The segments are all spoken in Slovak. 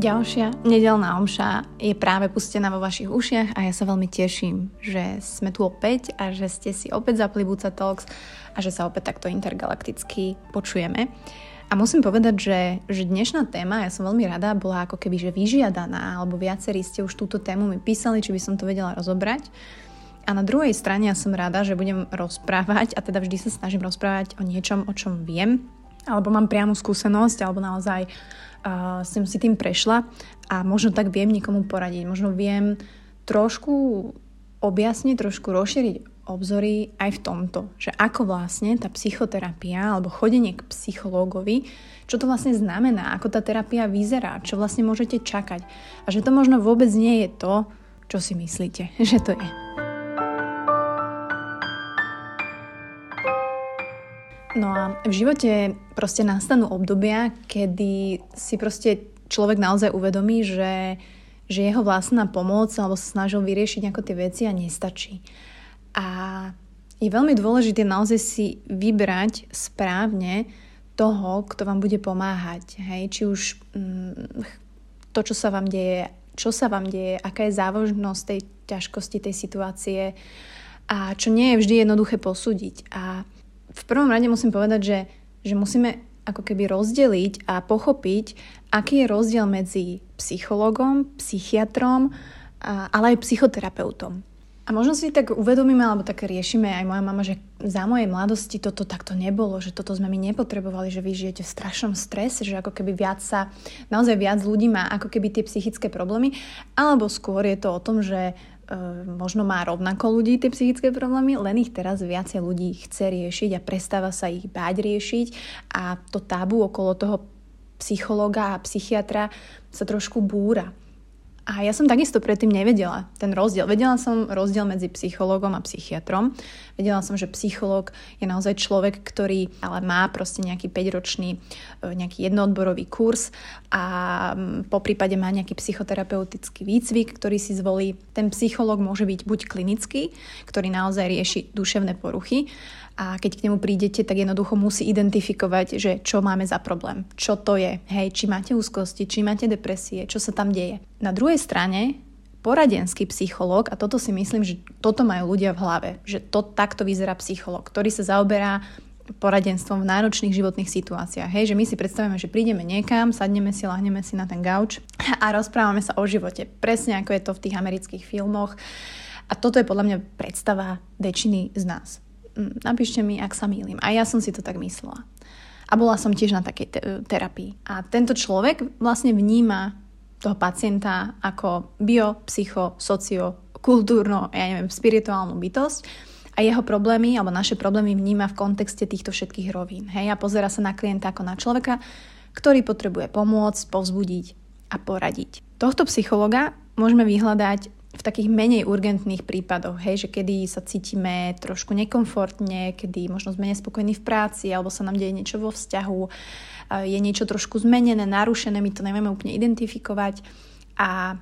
Ďalšia nedelná omša je práve pustená vo vašich ušiach a ja sa veľmi teším, že sme tu opäť a že ste si opäť zapli Buca Talks a že sa opäť takto intergalakticky počujeme. A musím povedať, že, že dnešná téma, ja som veľmi rada, bola ako keby že vyžiadaná, alebo viacerí ste už túto tému mi písali, či by som to vedela rozobrať. A na druhej strane ja som rada, že budem rozprávať, a teda vždy sa snažím rozprávať o niečom, o čom viem, alebo mám priamu skúsenosť, alebo naozaj uh, som si tým prešla a možno tak viem niekomu poradiť. Možno viem trošku objasniť, trošku rozšíriť obzory aj v tomto, že ako vlastne tá psychoterapia alebo chodenie k psychológovi, čo to vlastne znamená, ako tá terapia vyzerá, čo vlastne môžete čakať a že to možno vôbec nie je to, čo si myslíte, že to je. No a v živote proste nastanú obdobia, kedy si proste človek naozaj uvedomí, že, že jeho vlastná pomoc alebo sa snažil vyriešiť nejako tie veci a nestačí. A je veľmi dôležité naozaj si vybrať správne toho, kto vám bude pomáhať. Hej? Či už mm, to, čo sa vám deje, čo sa vám deje, aká je závažnosť tej ťažkosti tej situácie a čo nie je vždy jednoduché posúdiť. A v prvom rade musím povedať, že, že musíme ako keby rozdeliť a pochopiť, aký je rozdiel medzi psychologom, psychiatrom, ale aj psychoterapeutom. A možno si tak uvedomíme, alebo tak riešime aj moja mama, že za mojej mladosti toto takto nebolo, že toto sme my nepotrebovali, že vy žijete v strašnom strese, že ako keby viac sa, naozaj viac ľudí má ako keby tie psychické problémy, alebo skôr je to o tom, že možno má rovnako ľudí tie psychické problémy, len ich teraz viacej ľudí chce riešiť a prestáva sa ich báť riešiť a to tabu okolo toho psychologa a psychiatra sa trošku búra. A ja som takisto predtým nevedela ten rozdiel. Vedela som rozdiel medzi psychológom a psychiatrom. Vedela som, že psychológ je naozaj človek, ktorý ale má proste nejaký 5-ročný e, nejaký jednoodborový kurz a po prípade má nejaký psychoterapeutický výcvik, ktorý si zvolí. Ten psychológ môže byť buď klinický, ktorý naozaj rieši duševné poruchy, a keď k nemu prídete, tak jednoducho musí identifikovať, že čo máme za problém, čo to je, hej, či máte úzkosti, či máte depresie, čo sa tam deje. Na druhej strane poradenský psychológ, a toto si myslím, že toto majú ľudia v hlave, že to takto vyzerá psychológ, ktorý sa zaoberá poradenstvom v náročných životných situáciách. Hej, že my si predstavíme, že prídeme niekam, sadneme si, lahneme si na ten gauč a rozprávame sa o živote. Presne ako je to v tých amerických filmoch. A toto je podľa mňa predstava väčšiny z nás. Mm, napíšte mi, ak sa mýlim. A ja som si to tak myslela. A bola som tiež na takej te- terapii. A tento človek vlastne vníma toho pacienta ako bio, psycho, socio, kultúrno, ja neviem, spirituálnu bytosť a jeho problémy alebo naše problémy vníma v kontexte týchto všetkých rovín. Hej, a pozera sa na klienta ako na človeka, ktorý potrebuje pomôcť, povzbudiť a poradiť. Tohto psychologa môžeme vyhľadať v takých menej urgentných prípadoch, hej, že kedy sa cítime trošku nekomfortne, kedy možno sme nespokojní v práci alebo sa nám deje niečo vo vzťahu, je niečo trošku zmenené, narušené, my to nevieme úplne identifikovať. A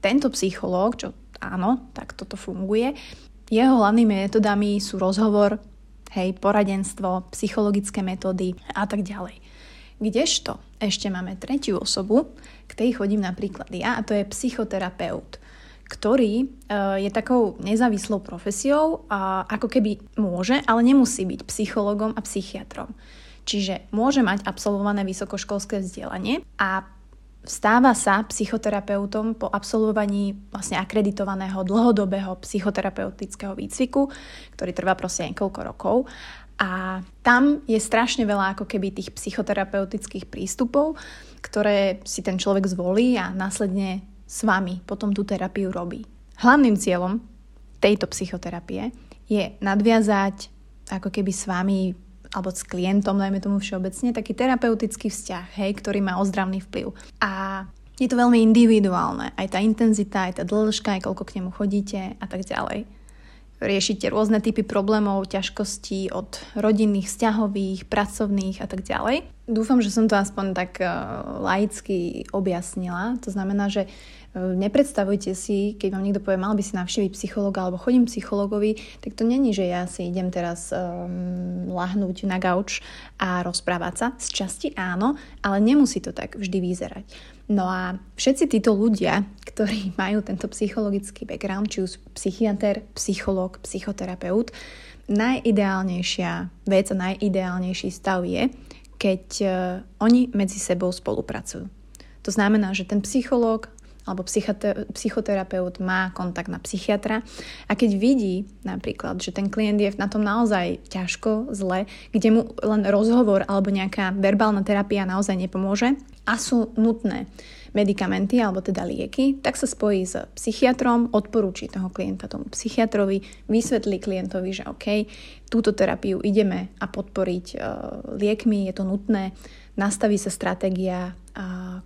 tento psychológ, čo áno, tak toto funguje, jeho hlavnými metodami sú rozhovor, hej, poradenstvo, psychologické metódy a tak ďalej. Kdežto ešte máme tretiu osobu, k tej chodím napríklad ja, a to je psychoterapeut ktorý e, je takou nezávislou profesiou a ako keby môže, ale nemusí byť psychologom a psychiatrom. Čiže môže mať absolvované vysokoškolské vzdelanie a stáva sa psychoterapeutom po absolvovaní vlastne akreditovaného dlhodobého psychoterapeutického výcviku, ktorý trvá proste niekoľko rokov. A tam je strašne veľa ako keby tých psychoterapeutických prístupov, ktoré si ten človek zvolí a následne s vami potom tú terapiu robí. Hlavným cieľom tejto psychoterapie je nadviazať ako keby s vami alebo s klientom, dajme tomu všeobecne, taký terapeutický vzťah, hej, ktorý má ozdravný vplyv. A je to veľmi individuálne, aj tá intenzita, aj tá dĺžka, aj koľko k nemu chodíte a tak ďalej. Riešite rôzne typy problémov, ťažkostí od rodinných, vzťahových, pracovných a tak ďalej. Dúfam, že som to aspoň tak uh, laicky objasnila. To znamená, že nepredstavujte si, keď vám niekto povie, mal by si navštíviť psychologa alebo chodím psychologovi, tak to není, že ja si idem teraz um, lahnúť na gauč a rozprávať sa. Z časti áno, ale nemusí to tak vždy vyzerať. No a všetci títo ľudia, ktorí majú tento psychologický background, či už psychiatr, psychológ, psychoterapeut, najideálnejšia vec a najideálnejší stav je, keď uh, oni medzi sebou spolupracujú. To znamená, že ten psychológ alebo psychoterapeut má kontakt na psychiatra a keď vidí napríklad, že ten klient je na tom naozaj ťažko, zle, kde mu len rozhovor alebo nejaká verbálna terapia naozaj nepomôže a sú nutné medikamenty alebo teda lieky, tak sa spojí s psychiatrom, odporúči toho klienta tomu psychiatrovi, vysvetlí klientovi, že OK, túto terapiu ideme a podporiť uh, liekmi, je to nutné, nastaví sa stratégia,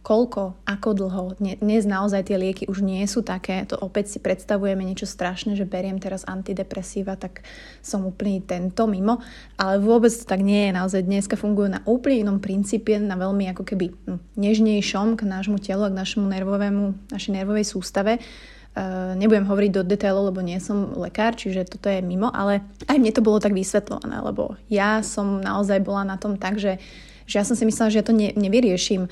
koľko, ako dlho. Dnes naozaj tie lieky už nie sú také, to opäť si predstavujeme niečo strašné, že beriem teraz antidepresíva, tak som úplne tento mimo, ale vôbec to tak nie je. Naozaj dneska fungujú na úplne inom princípe, na veľmi ako keby hm, nežnejšom k nášmu telu a k našemu nervovému, našej nervovej sústave. Uh, nebudem hovoriť do detailov, lebo nie som lekár, čiže toto je mimo, ale aj mne to bolo tak vysvetľované, lebo ja som naozaj bola na tom tak, že že ja som si myslela, že ja to ne, nevyrieším e,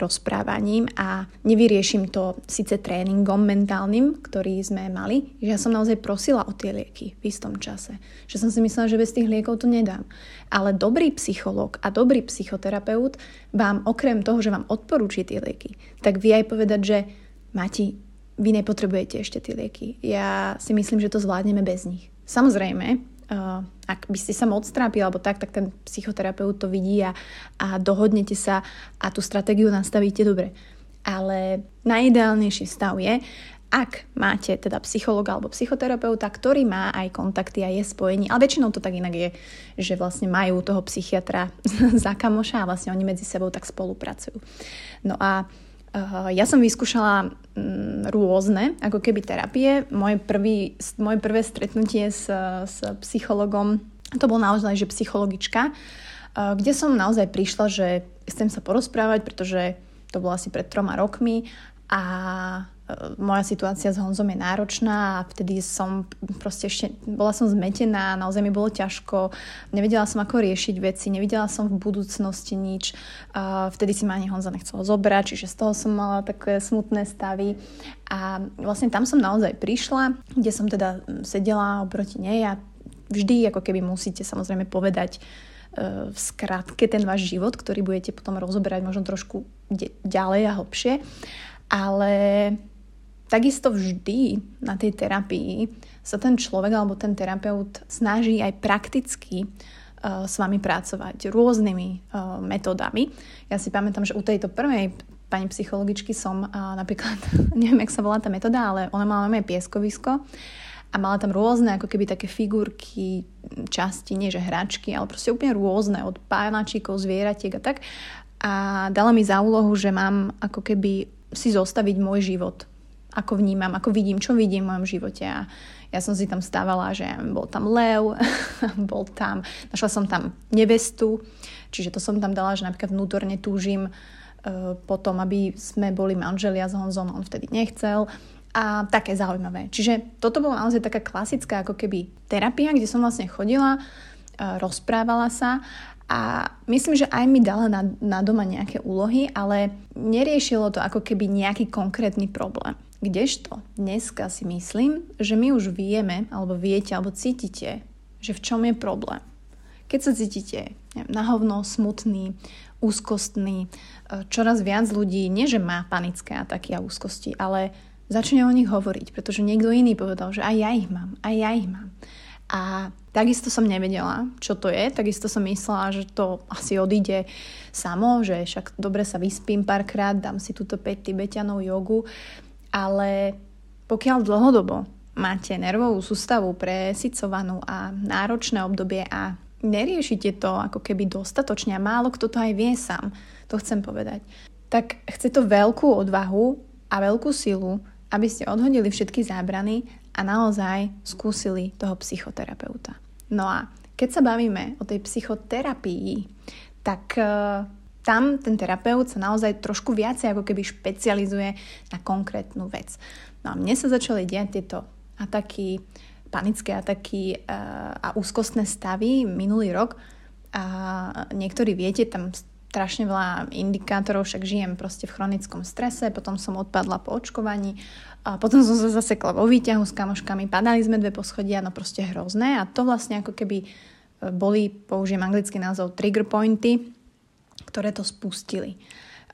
rozprávaním a nevyrieším to síce tréningom mentálnym, ktorý sme mali, že ja som naozaj prosila o tie lieky v istom čase. Že som si myslela, že bez tých liekov to nedám. Ale dobrý psychológ a dobrý psychoterapeut vám okrem toho, že vám odporúči tie lieky, tak vie aj povedať, že Mati, vy nepotrebujete ešte tie lieky. Ja si myslím, že to zvládneme bez nich. Samozrejme, uh, ak by ste sa moc trápili alebo tak, tak ten psychoterapeut to vidí a, a dohodnete sa a tú stratégiu nastavíte dobre. Ale najideálnejší stav je, ak máte teda psychologa alebo psychoterapeuta, ktorý má aj kontakty a je spojený, ale väčšinou to tak inak je, že vlastne majú toho psychiatra za kamoša a vlastne oni medzi sebou tak spolupracujú. No a ja som vyskúšala um, rôzne, ako keby terapie. Moje, prvý, moje prvé stretnutie s, s psychologom, to bol naozaj, že psychologička, uh, kde som naozaj prišla, že chcem sa porozprávať, pretože to bolo asi pred troma rokmi a moja situácia s Honzom je náročná a vtedy som proste ešte, bola som zmetená, naozaj mi bolo ťažko, nevedela som ako riešiť veci, nevidela som v budúcnosti nič, vtedy si ma ani Honza nechcel zobrať, čiže z toho som mala také smutné stavy. A vlastne tam som naozaj prišla, kde som teda sedela oproti nej a vždy ako keby musíte samozrejme povedať e, v skratke ten váš život, ktorý budete potom rozoberať možno trošku ďalej a hlbšie. Ale Takisto vždy na tej terapii sa ten človek alebo ten terapeut snaží aj prakticky uh, s vami pracovať rôznymi uh, metódami. Ja si pamätám, že u tejto prvej pani psychologičky som uh, napríklad, neviem, jak sa volá tá metóda, ale ona mala aj pieskovisko a mala tam rôzne ako keby také figurky, časti, nie že hračky, ale proste úplne rôzne, od pánačíkov, zvieratiek a tak. A dala mi za úlohu, že mám ako keby si zostaviť môj život ako vnímam, ako vidím, čo vidím v mojom živote a ja som si tam stávala, že bol tam lev, bol tam, našla som tam nevestu, čiže to som tam dala, že napríklad vnútorne túžim uh, potom, aby sme boli manželia s Honzom, on vtedy nechcel a také zaujímavé. Čiže toto bola naozaj taká klasická ako keby terapia, kde som vlastne chodila, uh, rozprávala sa a myslím, že aj mi dala na, na doma nejaké úlohy, ale neriešilo to ako keby nejaký konkrétny problém. Kdežto dneska si myslím, že my už vieme, alebo viete, alebo cítite, že v čom je problém. Keď sa cítite neviem, na hovno, smutný, úzkostný, e, čoraz viac ľudí, nie že má panické ataky a úzkosti, ale začne o nich hovoriť, pretože niekto iný povedal, že aj ja ich mám, aj ja ich mám. A takisto som nevedela, čo to je, takisto som myslela, že to asi odíde samo, že však dobre sa vyspím párkrát, dám si túto 5 tibetianov jogu, ale pokiaľ dlhodobo máte nervovú sústavu presicovanú a náročné obdobie a neriešite to ako keby dostatočne a málo kto to aj vie sám, to chcem povedať, tak chce to veľkú odvahu a veľkú silu, aby ste odhodili všetky zábrany a naozaj skúsili toho psychoterapeuta. No a keď sa bavíme o tej psychoterapii, tak uh, tam ten terapeut sa naozaj trošku viacej ako keby špecializuje na konkrétnu vec. No a mne sa začali diať tieto ataky, panické ataky eh, a úzkostné stavy minulý rok. A niektorí viete, tam strašne veľa indikátorov, však žijem proste v chronickom strese, potom som odpadla po očkovaní, a potom som sa zasekla vo výťahu s kamoškami, padali sme dve poschodia, no proste hrozné. A to vlastne ako keby eh, boli, použijem anglický názov, trigger pointy, ktoré to spustili.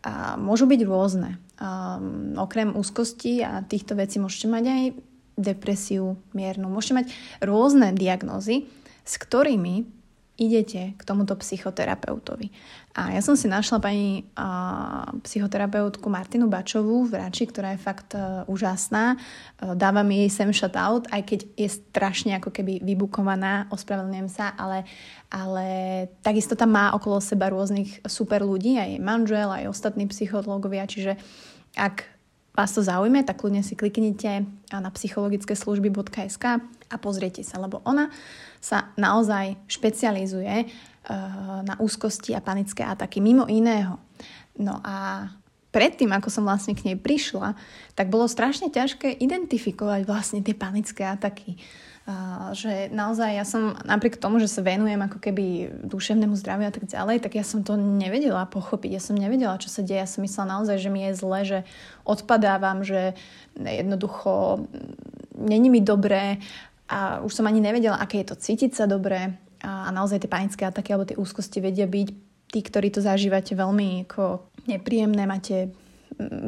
A môžu byť rôzne. Um, okrem úzkosti a týchto vecí môžete mať aj depresiu miernu. Môžete mať rôzne diagnózy, s ktorými idete k tomuto psychoterapeutovi. A ja som si našla pani uh, psychoterapeutku Martinu Bačovú v Rači, ktorá je fakt uh, úžasná. Uh, dávam jej sem out, aj keď je strašne ako keby vybukovaná, ospravedlňujem sa, ale, ale takisto tam má okolo seba rôznych super ľudí, aj manžel, aj ostatní psychológovia, čiže ak vás to zaujme, tak kľudne si kliknite na psychologické služby.sk a pozriete sa, lebo ona sa naozaj špecializuje uh, na úzkosti a panické ataky, mimo iného. No a predtým, ako som vlastne k nej prišla, tak bolo strašne ťažké identifikovať vlastne tie panické ataky. Že naozaj ja som napriek tomu, že sa venujem ako keby duševnému zdraviu a tak ďalej, tak ja som to nevedela pochopiť. Ja som nevedela, čo sa deje. Ja som myslela naozaj, že mi je zle, že odpadávam, že jednoducho není mi dobré a už som ani nevedela, aké je to cítiť sa dobre a naozaj tie panické ataky alebo tie úzkosti vedia byť tí, ktorí to zažívate veľmi ako nepríjemné, máte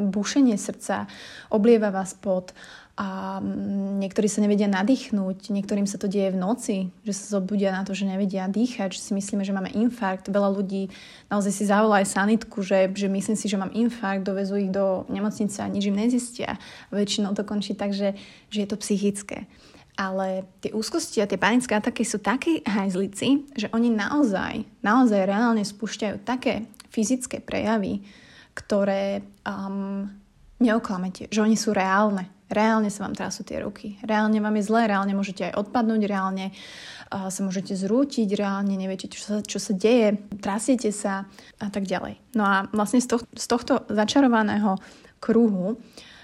bušenie srdca, oblieva vás pot, a mm, niektorí sa nevedia nadýchnuť, niektorým sa to deje v noci, že sa zobudia na to, že nevedia dýchať, že si myslíme, že máme infarkt. Veľa ľudí naozaj si zavolá aj sanitku, že, že myslím si, že mám infarkt, dovezú ich do nemocnice a nič im nezistia. Väčšinou to končí tak, že, že je to psychické. Ale tie úzkosti a tie panické ataky sú takí hajzlici, že oni naozaj, naozaj reálne spúšťajú také fyzické prejavy, ktoré um, neoklamete, že oni sú reálne Reálne sa vám trasú tie ruky. Reálne vám je zle, reálne môžete aj odpadnúť, reálne uh, sa môžete zrútiť, reálne neviete, čo sa, čo sa deje, trasiete sa a tak ďalej. No a vlastne z, to, z tohto začarovaného kruhu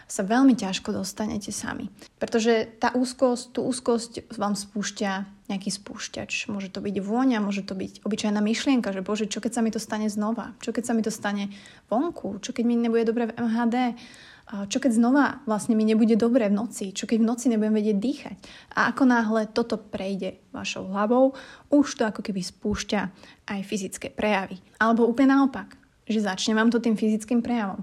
sa veľmi ťažko dostanete sami. Pretože tá úzkosť, tú úzkosť vám spúšťa nejaký spúšťač. Môže to byť vôňa, môže to byť obyčajná myšlienka, že bože, čo keď sa mi to stane znova? Čo keď sa mi to stane vonku? Čo keď mi nebude dobre v MHD? čo keď znova vlastne mi nebude dobre v noci, čo keď v noci nebudem vedieť dýchať. A ako náhle toto prejde vašou hlavou, už to ako keby spúšťa aj fyzické prejavy. Alebo úplne naopak, že začne vám to tým fyzickým prejavom.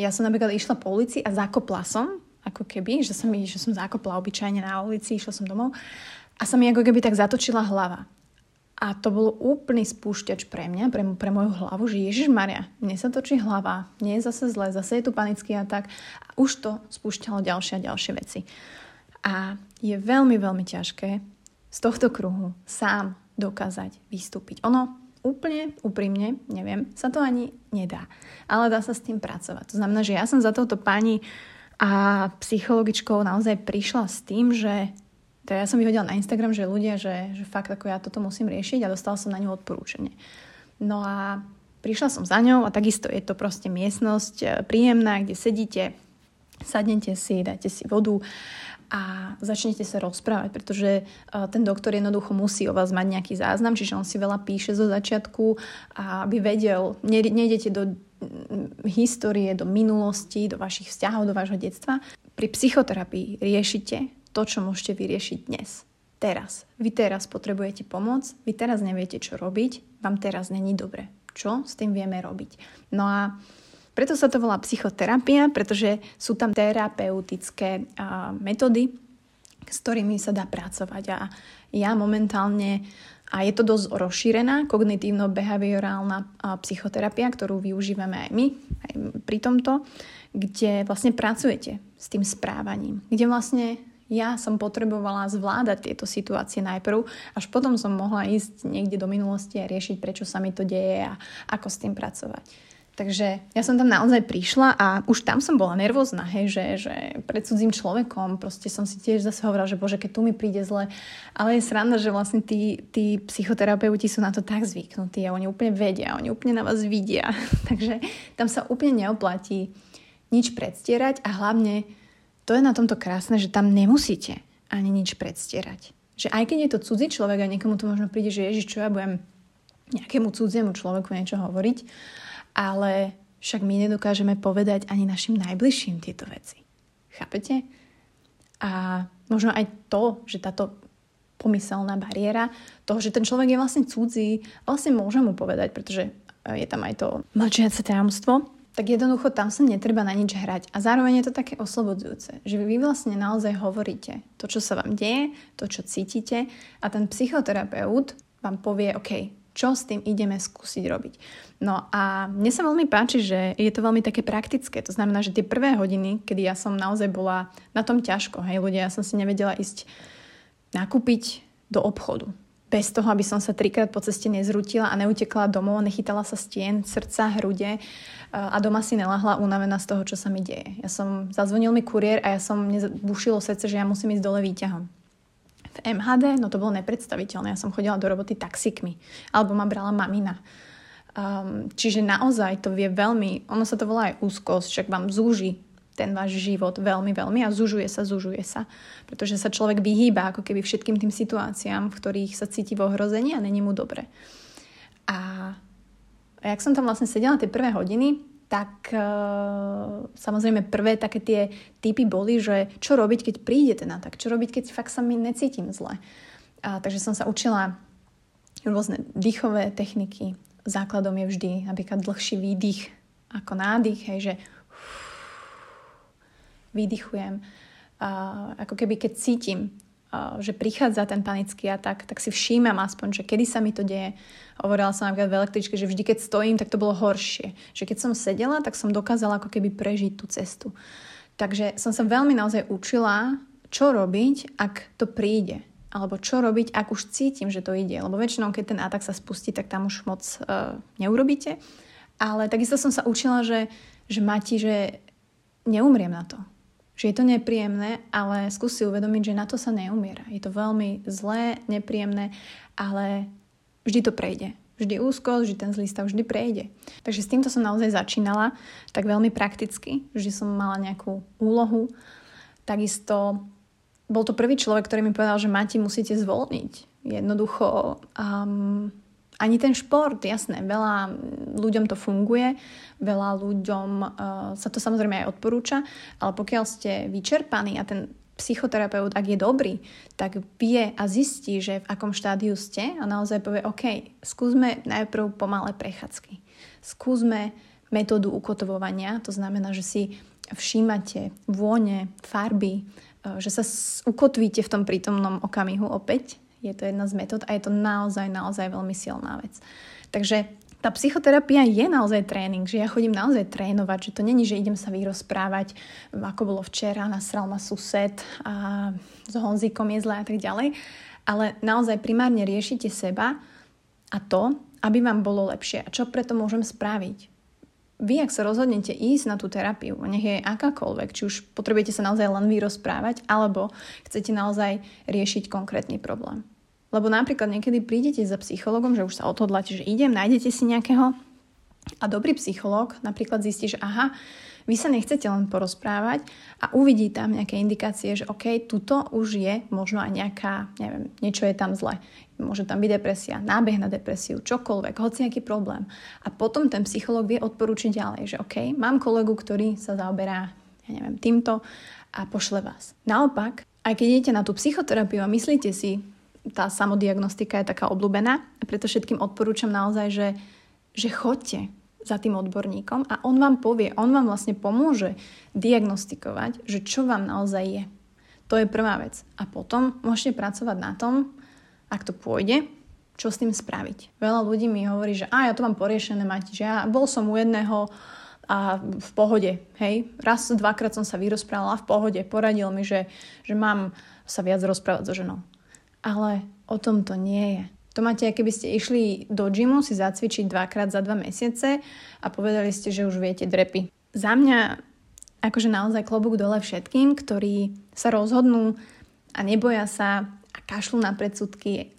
Ja som napríklad išla po ulici a zakopla som, ako keby, že som, že som zakopla obyčajne na ulici, išla som domov a sa mi ako keby tak zatočila hlava. A to bol úplný spúšťač pre mňa, pre, pre moju hlavu, že Ježiš Maria, mne sa točí hlava, nie je zase zle, zase je tu panický atak. A už to spúšťalo ďalšie a ďalšie veci. A je veľmi, veľmi ťažké z tohto kruhu sám dokázať vystúpiť. Ono úplne úprimne, neviem, sa to ani nedá. Ale dá sa s tým pracovať. To znamená, že ja som za touto pani a psychologičkou naozaj prišla s tým, že teda ja som vyhodila na Instagram, že ľudia, že, že fakt ako ja toto musím riešiť a dostala som na ňu odporúčanie. No a prišla som za ňou a takisto je to proste miestnosť e, príjemná, kde sedíte, sadnete si, dajte si vodu a začnete sa rozprávať, pretože e, ten doktor jednoducho musí o vás mať nejaký záznam, čiže on si veľa píše zo začiatku, aby vedel, nejdete do histórie, do minulosti, do vašich vzťahov, do vášho detstva. Pri psychoterapii riešite to, čo môžete vyriešiť dnes. Teraz. Vy teraz potrebujete pomoc, vy teraz neviete, čo robiť, vám teraz není dobre. Čo s tým vieme robiť? No a preto sa to volá psychoterapia, pretože sú tam terapeutické a, metódy, s ktorými sa dá pracovať. A ja momentálne, a je to dosť rozšírená kognitívno-behaviorálna psychoterapia, ktorú využívame aj my, aj pri tomto, kde vlastne pracujete s tým správaním, kde vlastne ja som potrebovala zvládať tieto situácie najprv, až potom som mohla ísť niekde do minulosti a riešiť, prečo sa mi to deje a ako s tým pracovať. Takže ja som tam naozaj prišla a už tam som bola nervózna, hej, že, že pred cudzím človekom proste som si tiež zase hovorila, že bože, keď tu mi príde zle. Ale je sranda, že vlastne tí, tí psychoterapeuti sú na to tak zvyknutí a oni úplne vedia, oni úplne na vás vidia. Takže tam sa úplne neoplatí nič predstierať a hlavne to je na tomto krásne, že tam nemusíte ani nič predstierať. Že aj keď je to cudzí človek a niekomu to možno príde, že ježiš, čo ja budem nejakému cudziemu človeku niečo hovoriť, ale však my nedokážeme povedať ani našim najbližším tieto veci. Chápete? A možno aj to, že táto pomyselná bariéra toho, že ten človek je vlastne cudzí, vlastne môže mu povedať, pretože je tam aj to mlčiace tajomstvo, tak jednoducho tam sa netreba na nič hrať. A zároveň je to také oslobodzujúce, že vy vlastne naozaj hovoríte to, čo sa vám deje, to, čo cítite a ten psychoterapeut vám povie, OK, čo s tým ideme skúsiť robiť. No a mne sa veľmi páči, že je to veľmi také praktické. To znamená, že tie prvé hodiny, kedy ja som naozaj bola na tom ťažko, hej, ľudia, ja som si nevedela ísť nakúpiť do obchodu. Bez toho, aby som sa trikrát po ceste nezrutila a neutekla domov, nechytala sa stien, srdca, hrude a doma si nelahla unavená z toho, čo sa mi deje. Ja som, zazvonil mi kuriér a ja som, mne bušilo srdce, že ja musím ísť dole výťahom v MHD, no to bolo nepredstaviteľné. Ja som chodila do roboty taxikmi, alebo ma brala mamina. Um, čiže naozaj to vie veľmi, ono sa to volá aj úzkosť, však vám zúži ten váš život veľmi, veľmi a zužuje sa, zužuje sa. Pretože sa človek vyhýba ako keby všetkým tým situáciám, v ktorých sa cíti v ohrození a není mu dobre. A, jak som tam vlastne sedela tie prvé hodiny, tak uh, samozrejme prvé také tie typy boli, že čo robiť, keď príde ten atak, čo robiť, keď fakt sa mi necítim zle. A, takže som sa učila rôzne dýchové techniky. Základom je vždy napríklad dlhší výdych ako nádych, hej, že vydychujem. Uh, ako keby keď cítim že prichádza ten panický atak, tak si všímam aspoň, že kedy sa mi to deje. Hovorila som napríklad v električke, že vždy, keď stojím, tak to bolo horšie. Že keď som sedela, tak som dokázala ako keby prežiť tú cestu. Takže som sa veľmi naozaj učila, čo robiť, ak to príde. Alebo čo robiť, ak už cítim, že to ide. Lebo väčšinou, keď ten atak sa spustí, tak tam už moc uh, neurobíte. Ale takisto som sa učila, že, že Mati, že neumriem na to že je to nepríjemné, ale skús si uvedomiť, že na to sa neumiera. Je to veľmi zlé, nepríjemné, ale vždy to prejde. Vždy úzko, vždy ten zlý stav vždy prejde. Takže s týmto som naozaj začínala, tak veľmi prakticky, že som mala nejakú úlohu. Takisto bol to prvý človek, ktorý mi povedal, že máte musíte zvolniť. Jednoducho um, ani ten šport, jasné, veľa ľuďom to funguje, veľa ľuďom uh, sa to samozrejme aj odporúča, ale pokiaľ ste vyčerpaní a ten psychoterapeut, ak je dobrý, tak vie a zistí, že v akom štádiu ste a naozaj povie, OK, skúsme najprv pomalé prechádzky. Skúsme metódu ukotovovania, to znamená, že si všímate vône, farby, že sa ukotvíte v tom prítomnom okamihu opäť je to jedna z metód a je to naozaj, naozaj veľmi silná vec. Takže tá psychoterapia je naozaj tréning, že ja chodím naozaj trénovať, že to není, že idem sa vyrozprávať, ako bolo včera, nasral ma sused a s Honzíkom je zle a tak ďalej, ale naozaj primárne riešite seba a to, aby vám bolo lepšie. A čo preto môžem spraviť? Vy, ak sa rozhodnete ísť na tú terapiu, nech je akákoľvek, či už potrebujete sa naozaj len vyrozprávať, alebo chcete naozaj riešiť konkrétny problém. Lebo napríklad niekedy prídete za psychologom, že už sa odhodláte, že idem, nájdete si nejakého a dobrý psychológ napríklad zistí, že aha, vy sa nechcete len porozprávať a uvidí tam nejaké indikácie, že OK, tuto už je možno aj nejaká, neviem, niečo je tam zle. Môže tam byť depresia, nábeh na depresiu, čokoľvek, hoci nejaký problém. A potom ten psychológ vie odporúčiť ďalej, že OK, mám kolegu, ktorý sa zaoberá, ja neviem, týmto a pošle vás. Naopak, aj keď idete na tú psychoterapiu a myslíte si, tá samodiagnostika je taká obľúbená. Preto všetkým odporúčam naozaj, že, že chodte za tým odborníkom a on vám povie, on vám vlastne pomôže diagnostikovať, že čo vám naozaj je. To je prvá vec. A potom môžete pracovať na tom, ak to pôjde, čo s tým spraviť. Veľa ľudí mi hovorí, že a ja to mám poriešené mať, že ja bol som u jedného a v pohode, hej. Raz, dvakrát som sa vyrozprávala v pohode, poradil mi, že, že mám sa viac rozprávať so ženou. Ale o tom to nie je. To máte, keby ste išli do gymu si zacvičiť dvakrát za dva mesiace a povedali ste, že už viete drepy. Za mňa akože naozaj klobúk dole všetkým, ktorí sa rozhodnú a neboja sa a kašľú na predsudky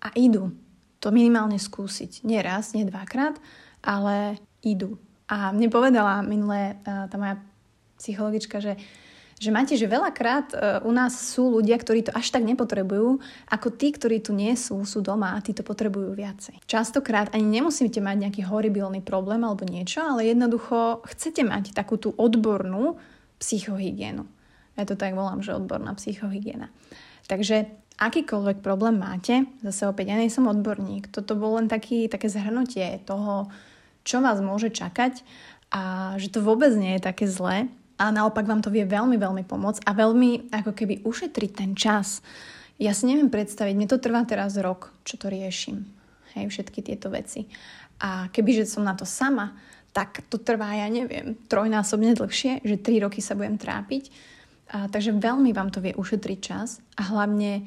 a idú to minimálne skúsiť. Nie raz, nie dvakrát, ale idú. A mne povedala minulé tá moja psychologička, že že máte, že veľakrát uh, u nás sú ľudia, ktorí to až tak nepotrebujú, ako tí, ktorí tu nie sú, sú doma a tí to potrebujú viacej. Častokrát ani nemusíte mať nejaký horibilný problém alebo niečo, ale jednoducho chcete mať takú tú odbornú psychohygienu. Ja to tak volám, že odborná psychohygiena. Takže akýkoľvek problém máte, zase opäť ja nie som odborník, toto bol len taký, také zhrnutie toho, čo vás môže čakať a že to vôbec nie je také zlé, a naopak vám to vie veľmi, veľmi pomôcť a veľmi ako keby ušetriť ten čas. Ja si neviem predstaviť, mne to trvá teraz rok, čo to riešim. Hej, všetky tieto veci. A kebyže som na to sama, tak to trvá, ja neviem, trojnásobne dlhšie, že tri roky sa budem trápiť. A, takže veľmi vám to vie ušetriť čas a hlavne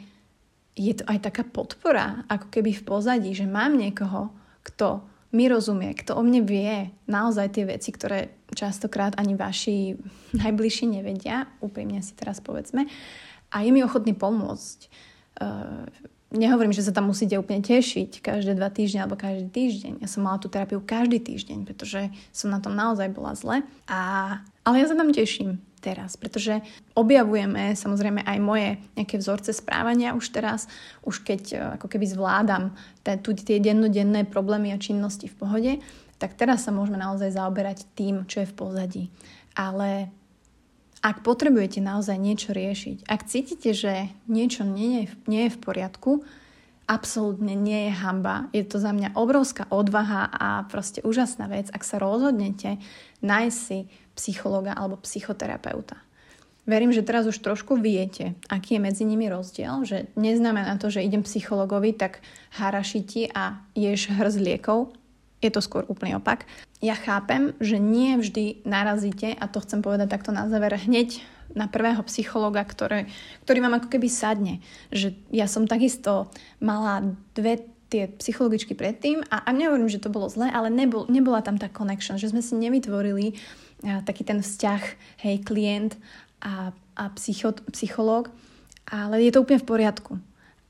je to aj taká podpora, ako keby v pozadí, že mám niekoho, kto mi rozumie, kto o mne vie naozaj tie veci, ktoré častokrát ani vaši najbližší nevedia, úprimne si teraz povedzme, a je mi ochotný pomôcť. Uh, nehovorím, že sa tam musíte úplne tešiť každé dva týždne alebo každý týždeň. Ja som mala tú terapiu každý týždeň, pretože som na tom naozaj bola zle. A, ale ja sa tam teším teraz, pretože objavujeme samozrejme aj moje nejaké vzorce správania už teraz, už keď e, ako keby zvládam tu tie dennodenné problémy a činnosti v pohode, tak teraz sa môžeme naozaj zaoberať tým, čo je v pozadí. Ale ak potrebujete naozaj niečo riešiť, ak cítite, že niečo nie je, nie je v poriadku, absolútne nie je hamba. Je to za mňa obrovská odvaha a proste úžasná vec, ak sa rozhodnete nájsť si psychologa alebo psychoterapeuta. Verím, že teraz už trošku viete, aký je medzi nimi rozdiel, že neznamená to, že idem psychologovi, tak harašiti a ješ hrz liekov. Je to skôr úplný opak. Ja chápem, že nie vždy narazíte, a to chcem povedať takto na záver, hneď na prvého psychologa, ktoré, ktorý vám ako keby sadne. Že ja som takisto mala dve tie psychologičky predtým a, a nehovorím, že to bolo zlé, ale nebol, nebola tam tá connection, že sme si nevytvorili taký ten vzťah, hej, klient a, a psycho, psychológ, ale je to úplne v poriadku.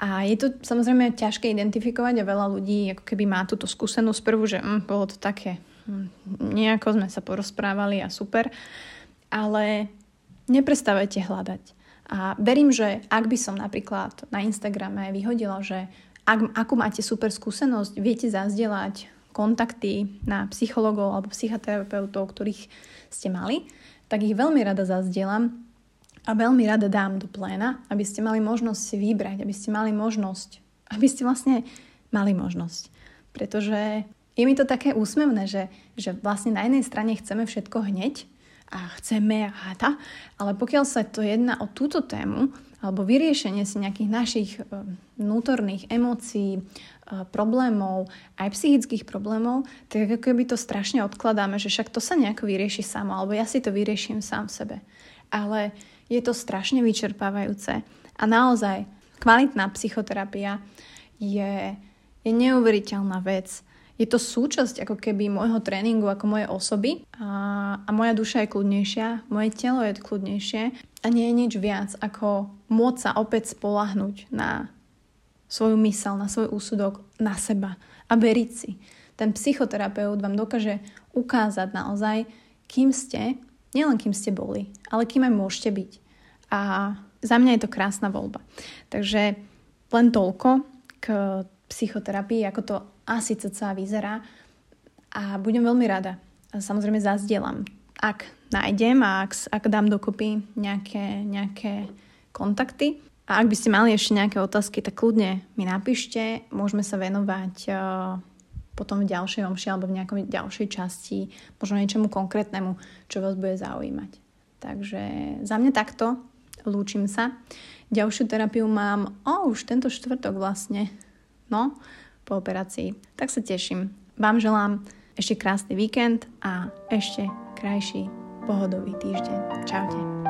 A je to samozrejme ťažké identifikovať a veľa ľudí ako keby má túto skúsenosť prvú, že hm, bolo to také, hm, nejako sme sa porozprávali a super, ale neprestávajte hľadať. A verím, že ak by som napríklad na Instagrame vyhodila, že ak, akú máte super skúsenosť, viete zazdieľať kontakty na psychologov alebo psychoterapeutov, ktorých ste mali, tak ich veľmi rada zazdielam a veľmi rada dám do pléna, aby ste mali možnosť si vybrať, aby ste mali možnosť, aby ste vlastne mali možnosť. Pretože je mi to také úsmevné, že, že vlastne na jednej strane chceme všetko hneď a chceme a tá, ale pokiaľ sa to jedná o túto tému, alebo vyriešenie si nejakých našich eh, vnútorných emócií, problémov, aj psychických problémov, tak ako keby to strašne odkladáme, že však to sa nejako vyrieši samo, alebo ja si to vyrieším sám v sebe. Ale je to strašne vyčerpávajúce. A naozaj, kvalitná psychoterapia je, je neuveriteľná vec. Je to súčasť ako keby môjho tréningu, ako moje osoby a, a moja duša je kľudnejšia, moje telo je kľudnejšie a nie je nič viac ako môcť sa opäť spolahnuť na svoju mysel, na svoj úsudok, na seba a veriť si. Ten psychoterapeut vám dokáže ukázať naozaj, kým ste, nielen kým ste boli, ale kým aj môžete byť. A za mňa je to krásna voľba. Takže len toľko k psychoterapii, ako to asi cca vyzerá. A budem veľmi rada. Samozrejme zazdielam. Ak nájdem a ak, ak dám dokopy nejaké, nejaké kontakty, a ak by ste mali ešte nejaké otázky, tak kľudne mi napíšte. Môžeme sa venovať uh, potom v ďalšej omši alebo v nejakej ďalšej časti, možno niečomu konkrétnemu, čo vás bude zaujímať. Takže za mňa takto. Lúčim sa. Ďalšiu terapiu mám, o, už tento štvrtok vlastne. No, po operácii. Tak sa teším. Vám želám ešte krásny víkend a ešte krajší pohodový týždeň. Čaute.